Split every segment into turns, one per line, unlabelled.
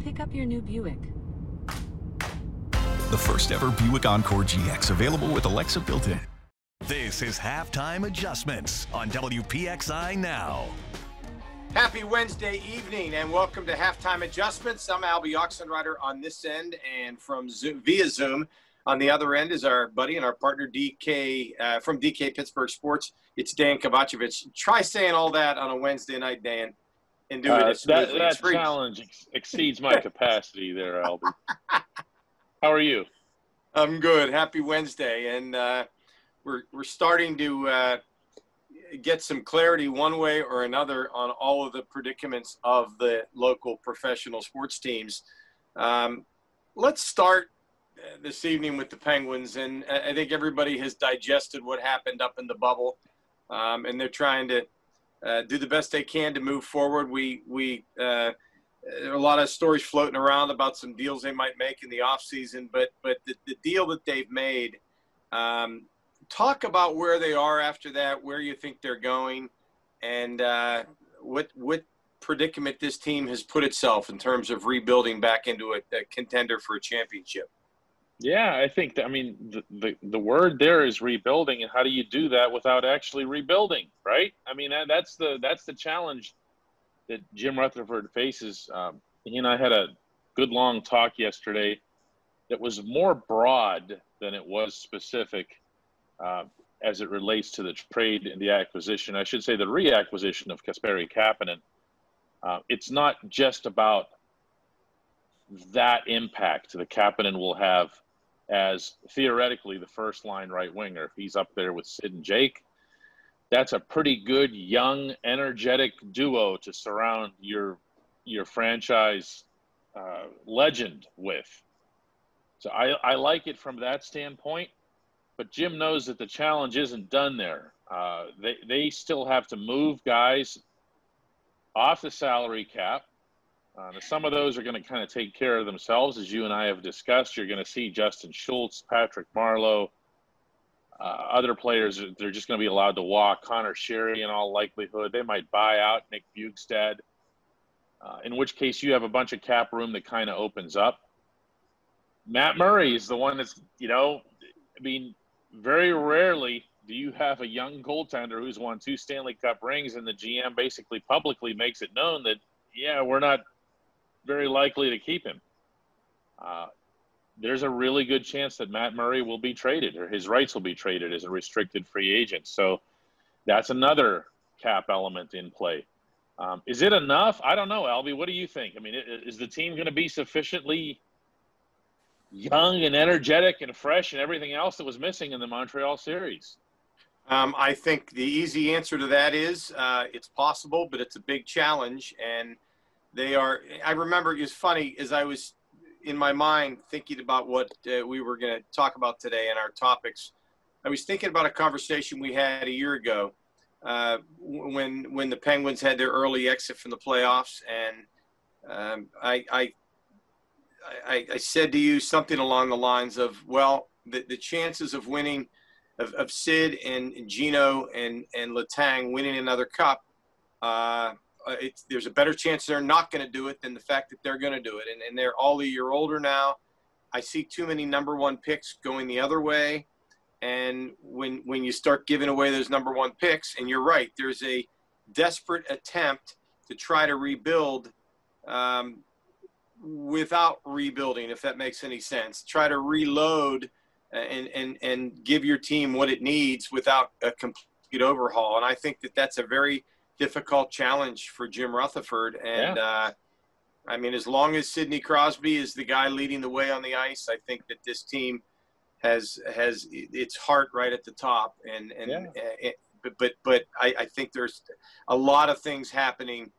Pick up your new Buick.
The first ever Buick Encore GX available with Alexa built in.
This is Halftime Adjustments on WPXI Now.
Happy Wednesday evening and welcome to Halftime Adjustments. I'm Alby Oxenreiter on this end and from Zoom, via Zoom on the other end is our buddy and our partner DK uh, from DK Pittsburgh Sports. It's Dan Kovacevic. Try saying all that on a Wednesday night, Dan and do it
uh, that, that challenge ex- exceeds my capacity there, Albert. How are you?
I'm good. Happy Wednesday, and uh, we're we're starting to uh, get some clarity one way or another on all of the predicaments of the local professional sports teams. Um, let's start uh, this evening with the Penguins, and I think everybody has digested what happened up in the bubble, um, and they're trying to uh, do the best they can to move forward. We we uh, a lot of stories floating around about some deals they might make in the offseason, but but the, the deal that they've made. Um, talk about where they are after that, where you think they're going, and uh, what what predicament this team has put itself in terms of rebuilding back into a, a contender for a championship.
Yeah, I think that, I mean the, the the word there is rebuilding, and how do you do that without actually rebuilding, right? I mean that, that's the that's the challenge that Jim Rutherford faces. Um, he and I had a good long talk yesterday that was more broad than it was specific uh, as it relates to the trade and the acquisition. I should say the reacquisition of Kasperi Kapanen. Uh, it's not just about that impact the Kapanen will have as theoretically the first line right winger. If he's up there with Sid and Jake, that's a pretty good young, energetic duo to surround your your franchise uh, legend with. So I, I like it from that standpoint, but Jim knows that the challenge isn't done there. Uh, they they still have to move guys off the salary cap uh, some of those are going to kind of take care of themselves, as you and I have discussed. You're going to see Justin Schultz, Patrick Marleau, uh, other players. They're just going to be allowed to walk. Conor Sheary, in all likelihood, they might buy out Nick Bjugstad. Uh, in which case, you have a bunch of cap room that kind of opens up. Matt Murray is the one that's, you know, I mean, very rarely do you have a young goaltender who's won two Stanley Cup rings, and the GM basically publicly makes it known that, yeah, we're not very likely to keep him. Uh, there's a really good chance that Matt Murray will be traded or his rights will be traded as a restricted free agent. So that's another cap element in play. Um, is it enough? I don't know, Alby. What do you think? I mean, is the team going to be sufficiently young and energetic and fresh and everything else that was missing in the Montreal series?
Um, I think the easy answer to that is uh, it's possible, but it's a big challenge. And – they are. I remember it was funny as I was in my mind thinking about what uh, we were going to talk about today and our topics. I was thinking about a conversation we had a year ago uh, when when the Penguins had their early exit from the playoffs, and um, I, I, I, I said to you something along the lines of, well, the, the chances of winning, of, of Sid and Geno and and Letang winning another cup. Uh, uh, there's a better chance they're not going to do it than the fact that they're going to do it. And, and they're all a year older now. I see too many number one picks going the other way. And when when you start giving away those number one picks, and you're right, there's a desperate attempt to try to rebuild um, without rebuilding, if that makes any sense. Try to reload and and and give your team what it needs without a complete overhaul. And I think that that's a very difficult challenge for Jim Rutherford. And yeah. uh, I mean, as long as Sidney Crosby is the guy leading the way on the ice, I think that this team has has its heart right at the top. And and yeah. it, but but but I, I, think there's a lot of things happening.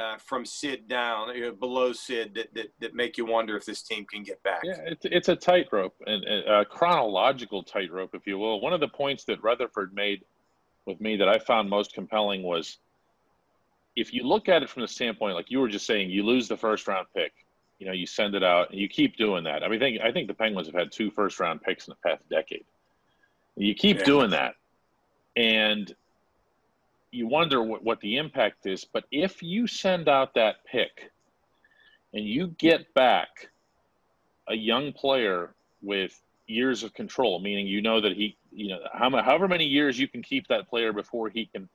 Uh, from Sid down, you know, below Sid, that, that, that make you wonder if this team can get back.
Yeah, it's, it's a tightrope, and a chronological tightrope, if you will. One of the points that Rutherford made with me that I found most compelling was if you look at it from the standpoint, like you were just saying, you lose the first round pick, you know, you send it out and you keep doing that. I mean, I think, I think the Penguins have had two first round picks in the past decade. You keep yeah. doing that. And you wonder what, what the impact is. But if you send out that pick and you get back a young player with years of control, meaning you know that he, you know, how, however many years you can keep that player before he can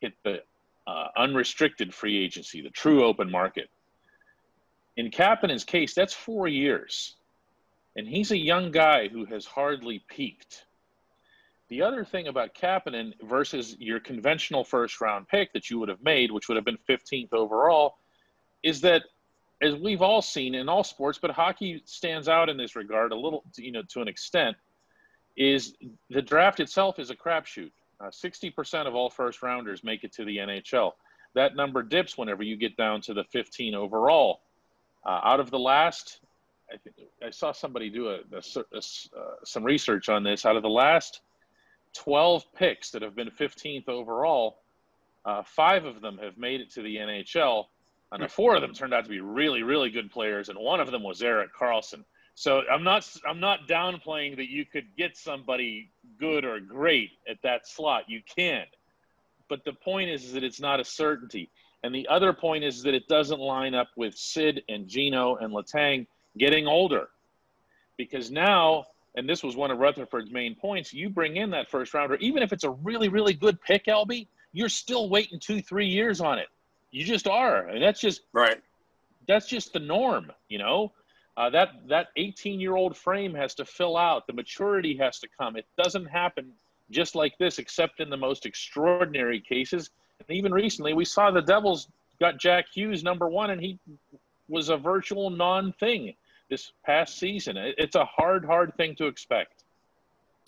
hit the uh, unrestricted free agency, the true open market. In Kapanen's case, that's four years. And he's a young guy who has hardly peaked. The other thing about Kapanen versus your conventional first round pick that you would have made, which would have been 15th overall, is that as we've all seen in all sports, but hockey stands out in this regard a little, you know, to an extent, is the draft itself is a crapshoot. Uh, 60% of all first rounders make it to the NHL. That number dips whenever you get down to the 15 overall. Uh, out of the last, I, think, I saw somebody do a, a, a, uh, some research on this. Out of the last 12 picks that have been 15th overall, uh, five of them have made it to the NHL and four of them turned out to be really, really good players, and one of them was Erik Karlsson. So I'm not I'm not downplaying that you could get somebody good or great at that slot. You can, but the point is, is that it's not a certainty. And the other point is that it doesn't line up with Sid and Geno and Letang getting older, because now, and this was one of Rutherford's main points, you bring in that first rounder, even if it's a really, really good pick, LB, you're still waiting two, three years on it. You just are, and that's just
right.
That's just the norm, you know. Uh, that that 18 year old frame has to fill out. The maturity has to come. It doesn't happen just like this, except in the most extraordinary cases. And even recently, we saw the Devils got Jack Hughes number one, and he was a virtual non thing this past season. It's a hard, hard thing to expect.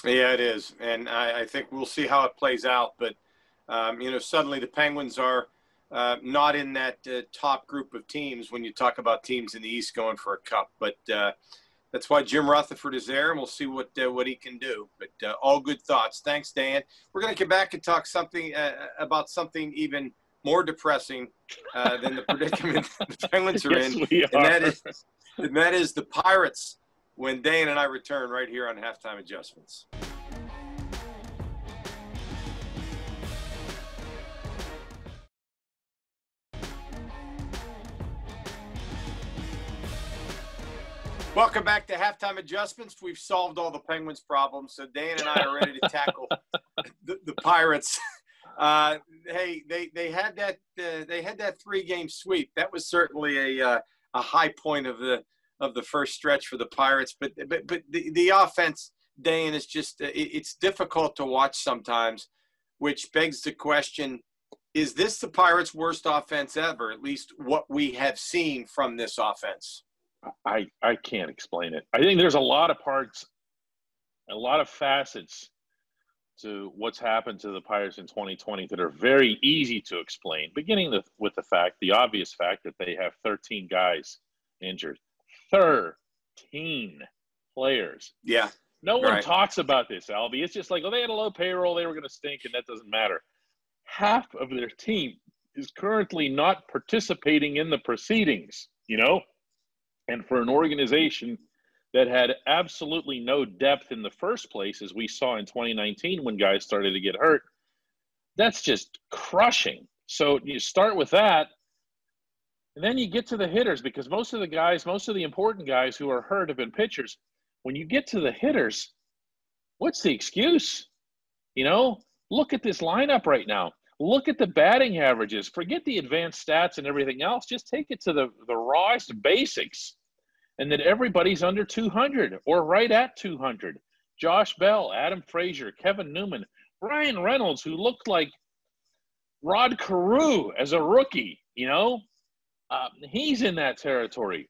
Yeah, it is, and I, I think we'll see how it plays out. But um, you know, suddenly the Penguins are uh, not in that uh, top group of teams when you talk about teams in the East going for a cup. But uh, that's why Jim Rutherford is there, and we'll see what uh, what he can do. But uh, all good thoughts. Thanks, Dan. We're going to get back and talk something about something even more depressing than the predicament the Penguins are
yes,
in,
we
and that is and that is the Pirates. When Dan and I return right here on halftime adjustments. Welcome back to halftime adjustments. We've solved all the Penguins' problems, so Dan and I are ready to tackle the, the, Pirates. Uh, hey, they they had that uh, they had that three game sweep. That was certainly a uh, a high point of the of the first stretch for the Pirates. But but but the, the offense, Dan, is just uh, it, it's difficult to watch sometimes, which begs the question: Is this the Pirates' worst offense ever? At least what we have seen from this offense.
I I can't explain it. I think there's a lot of parts, a lot of facets to what's happened to the Pirates in 2020 that are very easy to explain. Beginning the, with the fact, the obvious fact that they have 13 guys injured, 13 players.
Yeah.
No one right. talks about this, Alby. It's just like, oh, they had a low payroll, they were going to stink, and that doesn't matter. Half of their team is currently not participating in the proceedings. You know, and for an organization that had absolutely no depth in the first place, as we saw in 2019 when guys started to get hurt, that's just crushing. So you start with that, and then you get to the hitters because most of the guys, most of the important guys who are hurt have been pitchers. When you get to the hitters, what's the excuse? You know, look at this lineup right now. Look at the batting averages. Forget the advanced stats and everything else. Just take it to the, the rawest basics. And that everybody's under 200 or right at 200. Josh Bell, Adam Frazier, Kevin Newman, Bryan Reynolds, who looked like Rod Carew as a rookie, you know, uh, he's in that territory.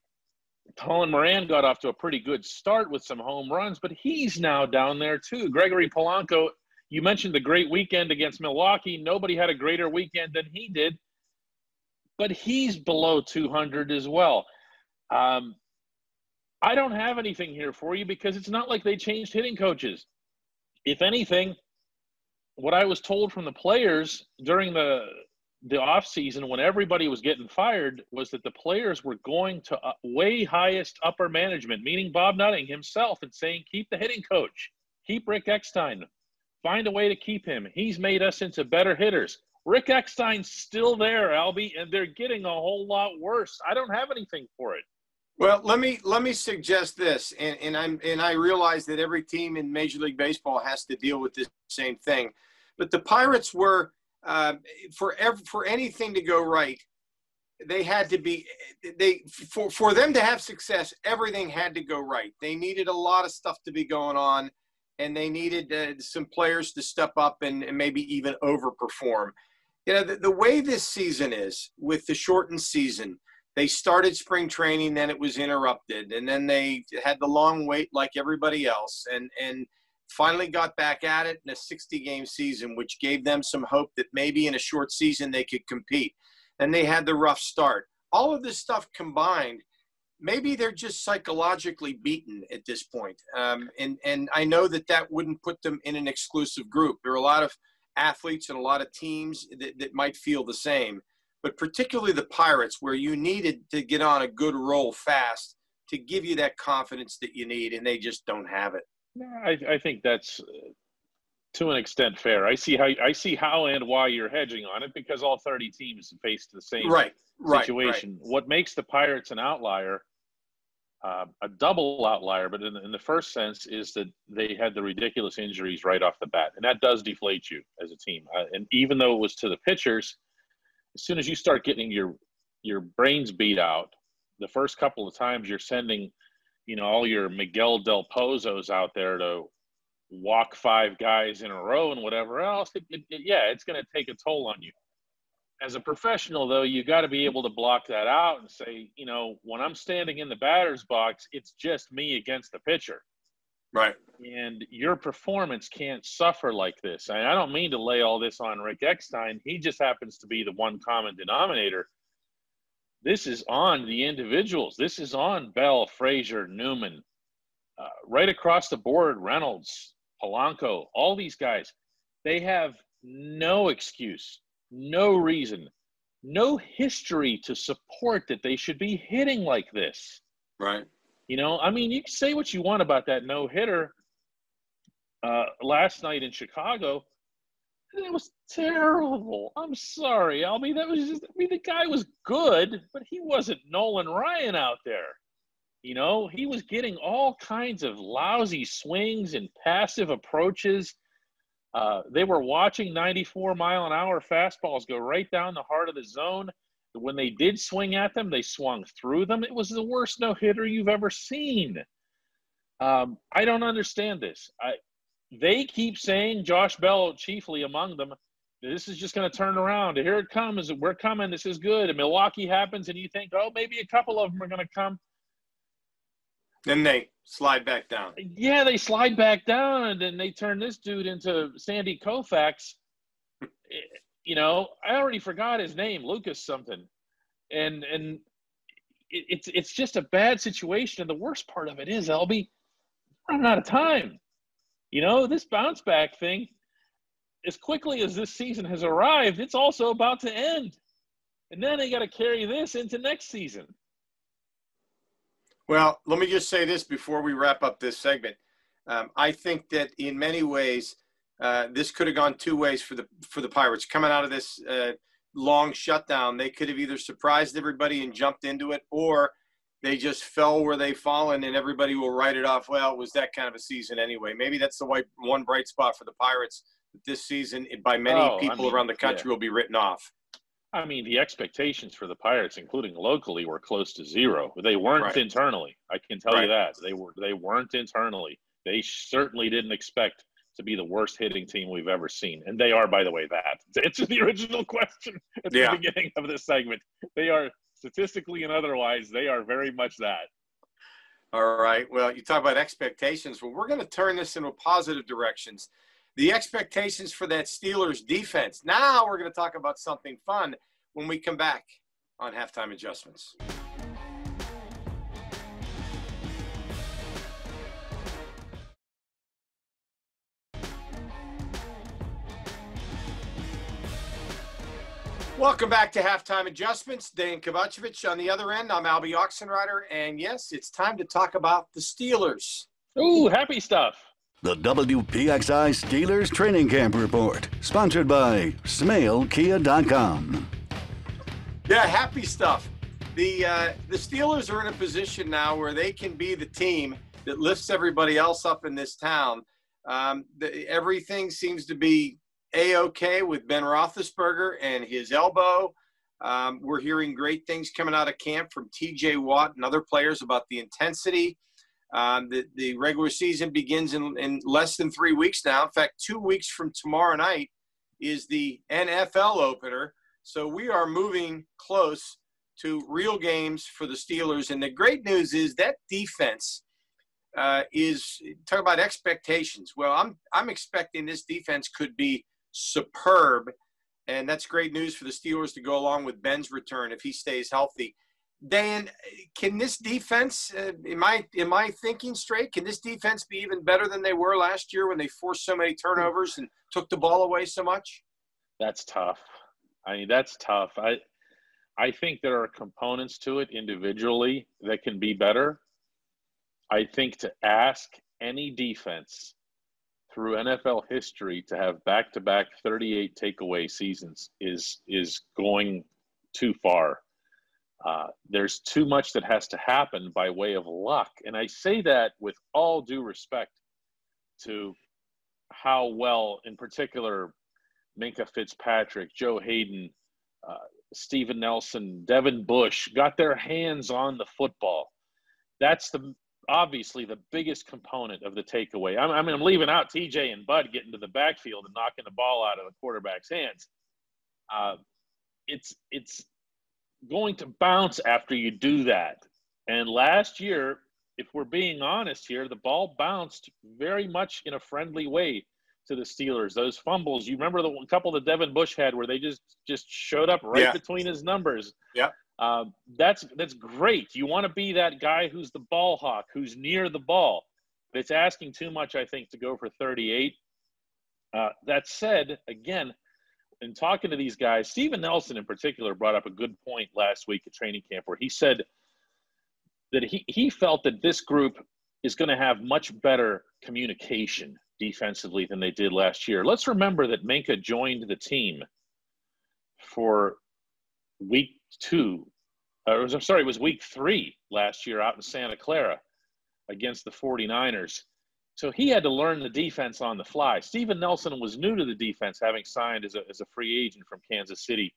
Colin Moran got off to a pretty good start with some home runs, but he's now down there too. Gregory Polanco you mentioned the great weekend against Milwaukee. Nobody had a greater weekend than he did, but he's below 200 as well. Um, I don't have anything here for you because it's not like they changed hitting coaches. If anything, what I was told from the players during the the off season when everybody was getting fired was that the players were going to uh, way highest upper management, meaning Bob Nutting himself, and saying keep the hitting coach, keep Rick Eckstein, Find a way to keep him. He's made us into better hitters. Rick Eckstein's still there, Alby, and they're getting a whole lot worse. I don't have anything for it.
Well, let me let me suggest this, and, and I'm and I realize that every team in Major League Baseball has to deal with this same thing, but the Pirates were uh, for ev- for anything to go right, they had to be they for for them to have success. Everything had to go right. They needed a lot of stuff to be going on, and they needed uh, some players to step up and, and maybe even overperform. You know, the, the way this season is with the shortened season they started spring training, then it was interrupted, and then they had the long wait like everybody else, and and finally got back at it in a 60 game season, which gave them some hope that maybe in a short season they could compete. And they had the rough start. All of this stuff combined, maybe they're just psychologically beaten at this point. Um, and and I know that that wouldn't put them in an exclusive group. There are a lot of athletes and a lot of teams that, that might feel the same but particularly the Pirates, where you needed to get on a good roll fast to give you that confidence that you need, and they just don't have it.
I, I think that's to an extent fair. I see how I see how and why you're hedging on it because all 30 teams face the same
right,
situation.
Right, right.
What makes the Pirates an outlier, uh, a double outlier, but in, in the first sense, is that they had the ridiculous injuries right off the bat, and that does deflate you as a team. Uh, and even though it was to the pitchers, as soon as you start getting your your brains beat out, the first couple of times you're sending, you know, all your Miguel Del Pozos out there to walk five guys in a row and whatever else, it, it, it, yeah, it's going to take a toll on you. As a professional, though, you got to be able to block that out and say, you know, when I'm standing in the batter's box, it's just me against the pitcher.
Right.
And your performance can't suffer like this. And I don't mean to lay all this on Rick Eckstein. He just happens to be the one common denominator. This is on the individuals. This is on Bell, Frazier, Newman, uh, right across the board. Reynolds, Polanco, all these guys. They have no excuse, no reason, no history to support that they should be hitting like this.
Right.
You know, I mean, you can say what you want about that no hitter uh, last night in Chicago. It was terrible. I'm sorry, Alby. That was just, I mean, the guy was good, but he wasn't Nolan Ryan out there. You know, he was getting all kinds of lousy swings and passive approaches. Uh, they were watching 94 mile an hour fastballs go right down the heart of the zone when they did swing at them, they swung through them. It was the worst no hitter you've ever seen. Um, I don't understand this. I, they keep saying, Josh Bell chiefly among them, this is just going to turn around. Here it comes. We're coming. This is good. And Milwaukee happens, and you think, oh, maybe a couple of them are going to come.
Then they slide back down.
Yeah, they slide back down, and then they turn this dude into Sandy Koufax you know, I already forgot his name, Lucas something, and and it, it's it's just a bad situation. And the worst part of it is, LB, I'm out of time. You know, this bounce back thing, as quickly as this season has arrived, it's also about to end, and then they got to carry this into next season.
Well, let me just say this before we wrap up this segment. Um, I think that in many ways uh, this could have gone two ways for the for the Pirates coming out of this uh, long shutdown. They could have either surprised everybody and jumped into it, or they just fell where they fallen, and everybody will write it off. Well, it was that kind of a season anyway. Maybe that's the white, one bright spot for the Pirates this season. By many oh, people I mean, around the country, yeah. will be written off.
I mean, the expectations for the Pirates, including locally, were close to zero. They weren't right. internally. I can tell right. you that they were. They weren't internally. They certainly didn't expect to be the worst hitting team we've ever seen. And they are, by the way, that. To answer the original question at the yeah. beginning of this segment, they are statistically and otherwise, they are very much that.
All right. Well, you talk about expectations. Well, we're going to turn this into positive directions. The expectations for that Steelers defense. Now we're going to talk about something fun when we come back on halftime adjustments. Welcome back to Halftime Adjustments. Dan Kovacevic on the other end. I'm Alby Oxenreiter. And yes, it's time to talk about the Steelers.
Ooh, happy stuff.
The WPXI Steelers Training Camp Report, sponsored by SmailKia.com.
Yeah, happy stuff. The uh, the Steelers are in a position now where they can be the team that lifts everybody else up in this town. Um, the, everything seems to be a okay with Ben Roethlisberger and his elbow. Um, we're hearing great things coming out of camp from T.J. Watt and other players about the intensity um, the, the regular season begins in, in less than three weeks now. In fact, two weeks from tomorrow night is the NFL opener. So we are moving close to real games for the Steelers. And the great news is that defense uh, is talk about expectations. Well, I'm I'm expecting this defense could be superb, and that's great news for the Steelers to go along with Ben's return if he stays healthy. Dan, can this defense? Uh, am I am I thinking straight? Can this defense be even better than they were last year when they forced so many turnovers and took the ball away so much?
That's tough. I mean, that's tough. I I think there are components to it individually that can be better. I think to ask any defense through NFL history to have back-to-back 38 takeaway seasons is is going too far. Uh, there's too much that has to happen by way of luck. And I say that with all due respect to how well, in particular, Minkah Fitzpatrick, Joe Haden, uh, Steven Nelson, Devin Bush got their hands on the football. That's the obviously the biggest component of the takeaway. I mean, I'm leaving out TJ and Bud getting to the backfield and knocking the ball out of the quarterback's hands. Uh, it's it's going to bounce after you do that. And last year, if we're being honest here, the ball bounced very much in a friendly way to the Steelers. Those fumbles, you remember the one couple that Devin Bush had where they just just showed up right yeah. between his numbers.
Yeah.
Uh, that's that's great. You want to be that guy who's the ball hawk, who's near the ball. But it's asking too much, I think, to go for 38. Uh, that said, again, in talking to these guys, Steven Nelson in particular brought up a good point last week at training camp where he said that he, he felt that this group is going to have much better communication defensively than they did last year. Let's remember that Minkah joined the team for week two, or I'm sorry, it was week three last year out in Santa Clara against the 49ers. So he had to learn the defense on the fly. Steven Nelson was new to the defense, having signed as a, as a free agent from Kansas City.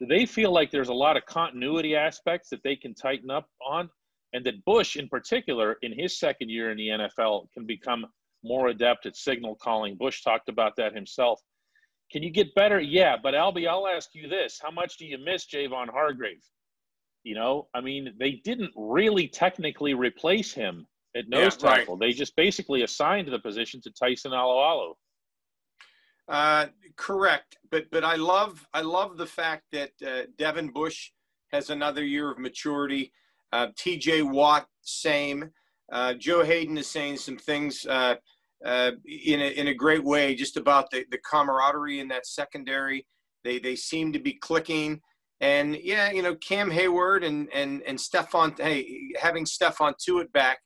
They feel like there's a lot of continuity aspects that they can tighten up on? And that Bush, in particular, in his second year in the NFL, can become more adept at signal calling. Bush talked about that himself. Can you get better? Yeah, but Alby, I'll ask you this: How much do you miss Javon Hargrave? You know, I mean, they didn't really technically replace him at nose yeah, tackle. Right. They just basically assigned the position to Tyson Alualu.
Uh, correct, but but I love I love the fact that uh, Devin Bush has another year of maturity. Uh, T.J. Watt, same. Uh, Joe Haden is saying some things uh, uh, in a in a great way, just about the the camaraderie in that secondary. They they seem to be clicking. And yeah, you know, Cam Heyward and and and Stephon, hey, having Stephon Tuitt back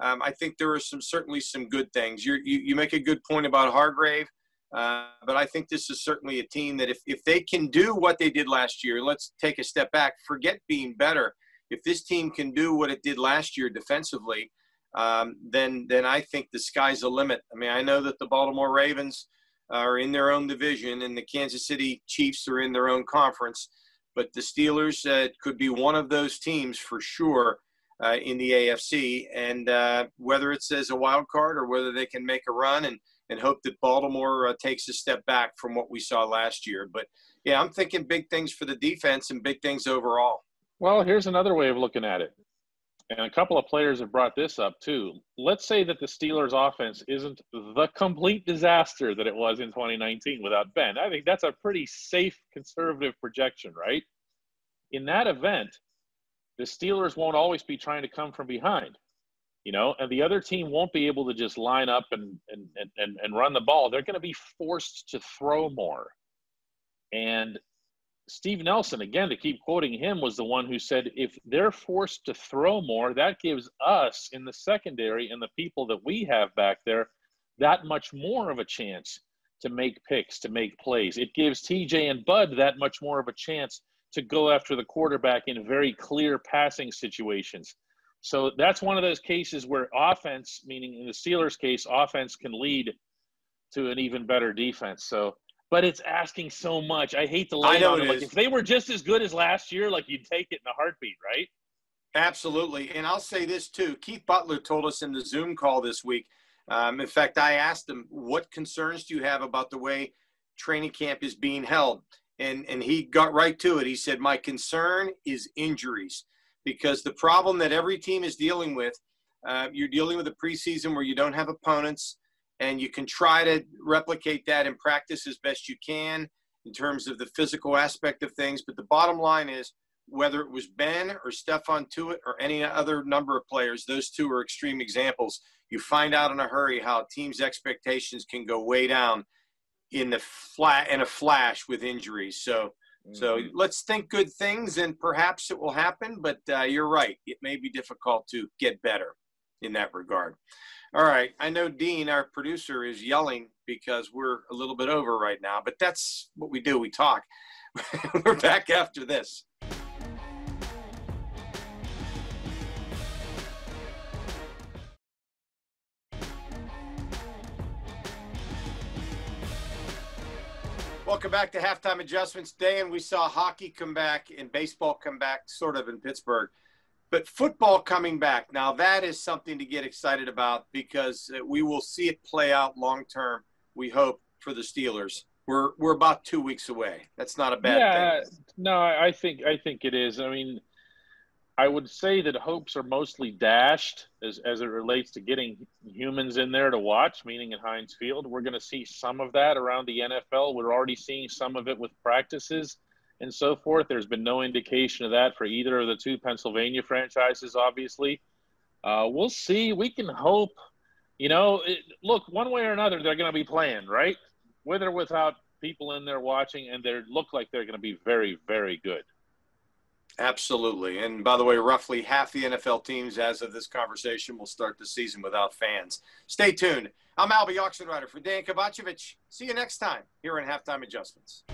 um, I think there are some certainly some good things. you you make a good point about Hargrave, uh, but I think this is certainly a team that if, if they can do what they did last year, let's take a step back, forget being better. If this team can do what it did last year defensively, um, then then I think the sky's the limit. I mean, I know that the Baltimore Ravens are in their own division, and the Kansas City Chiefs are in their own conference, but the Steelers uh, could be one of those teams for sure uh, in the AFC. And uh, whether it's as a wild card or whether they can make a run and, and hope that Baltimore uh, takes a step back from what we saw last year. But yeah, I'm thinking big things for the defense and big things overall.
Well, here's another way of looking at it. And a couple of players have brought this up too. Let's say that the Steelers' offense isn't the complete disaster that it was in 2019 without Ben. I think that's a pretty safe conservative projection, right? In that event, the Steelers won't always be trying to come from behind, you know, and the other team won't be able to just line up and and and, and run the ball. They're going to be forced to throw more. And Steve Nelson, again, to keep quoting him, was the one who said, if they're forced to throw more, that gives us in the secondary and the people that we have back there that much more of a chance to make picks, to make plays. It gives TJ and Bud that much more of a chance to go after the quarterback in very clear passing situations. So that's one of those cases where offense, meaning in the Steelers' case, offense can lead to an even better defense. So, but it's asking so much. I hate lay
I know
on
it
it. Like if they were just as good as last year, like you'd take it in a heartbeat, right?
Absolutely. And I'll say this too. Keith Butler told us in the Zoom call this week. Um, in fact, I asked him, what concerns do you have about the way training camp is being held? And, and he got right to it. He said, My concern is injuries because the problem that every team is dealing with, uh, you're dealing with a preseason where you don't have opponents and you can try to replicate that in practice as best you can in terms of the physical aspect of things. But the bottom line is, whether it was Ben or Stephon Tuitt or any other number of players, those two are extreme examples. You find out in a hurry how teams' expectations can go way down in the flat in a flash with injuries. So, so
Mm-hmm.
let's think good things, and perhaps it will happen. But uh, you're right; it may be difficult to get better in that regard. All right, I know Dean, our producer, is yelling because we're a little bit over right now, but that's what we do. We talk. we're back after this. Welcome back to halftime adjustments day, and we saw hockey come back and baseball come back, sort of in Pittsburgh, but football coming back. Now that is something to get excited about because uh, we will see it play out long term. We hope for the Steelers. We're we're about two weeks away. That's not a bad
yeah,
thing.
no, I I think I think it is. I mean, I would say that hopes are mostly dashed as as it relates to getting humans in there to watch, meaning at Heinz Field. We're going to see some of that around the NFL. We're already seeing some of it with practices and so forth. There's been no indication of that for either of the two Pennsylvania franchises. Obviously, uh, we'll see. We can hope. You know, it, look, one way or another, they're going to be playing, right? With or without people in there watching, and they look like they're going to be very, very good.
Absolutely. And by the way, roughly half the NFL teams, as of this conversation, will start the season without fans. Stay tuned. I'm Alby Oxenreiter for Dan Kovacevic. See you next time here in Halftime Adjustments.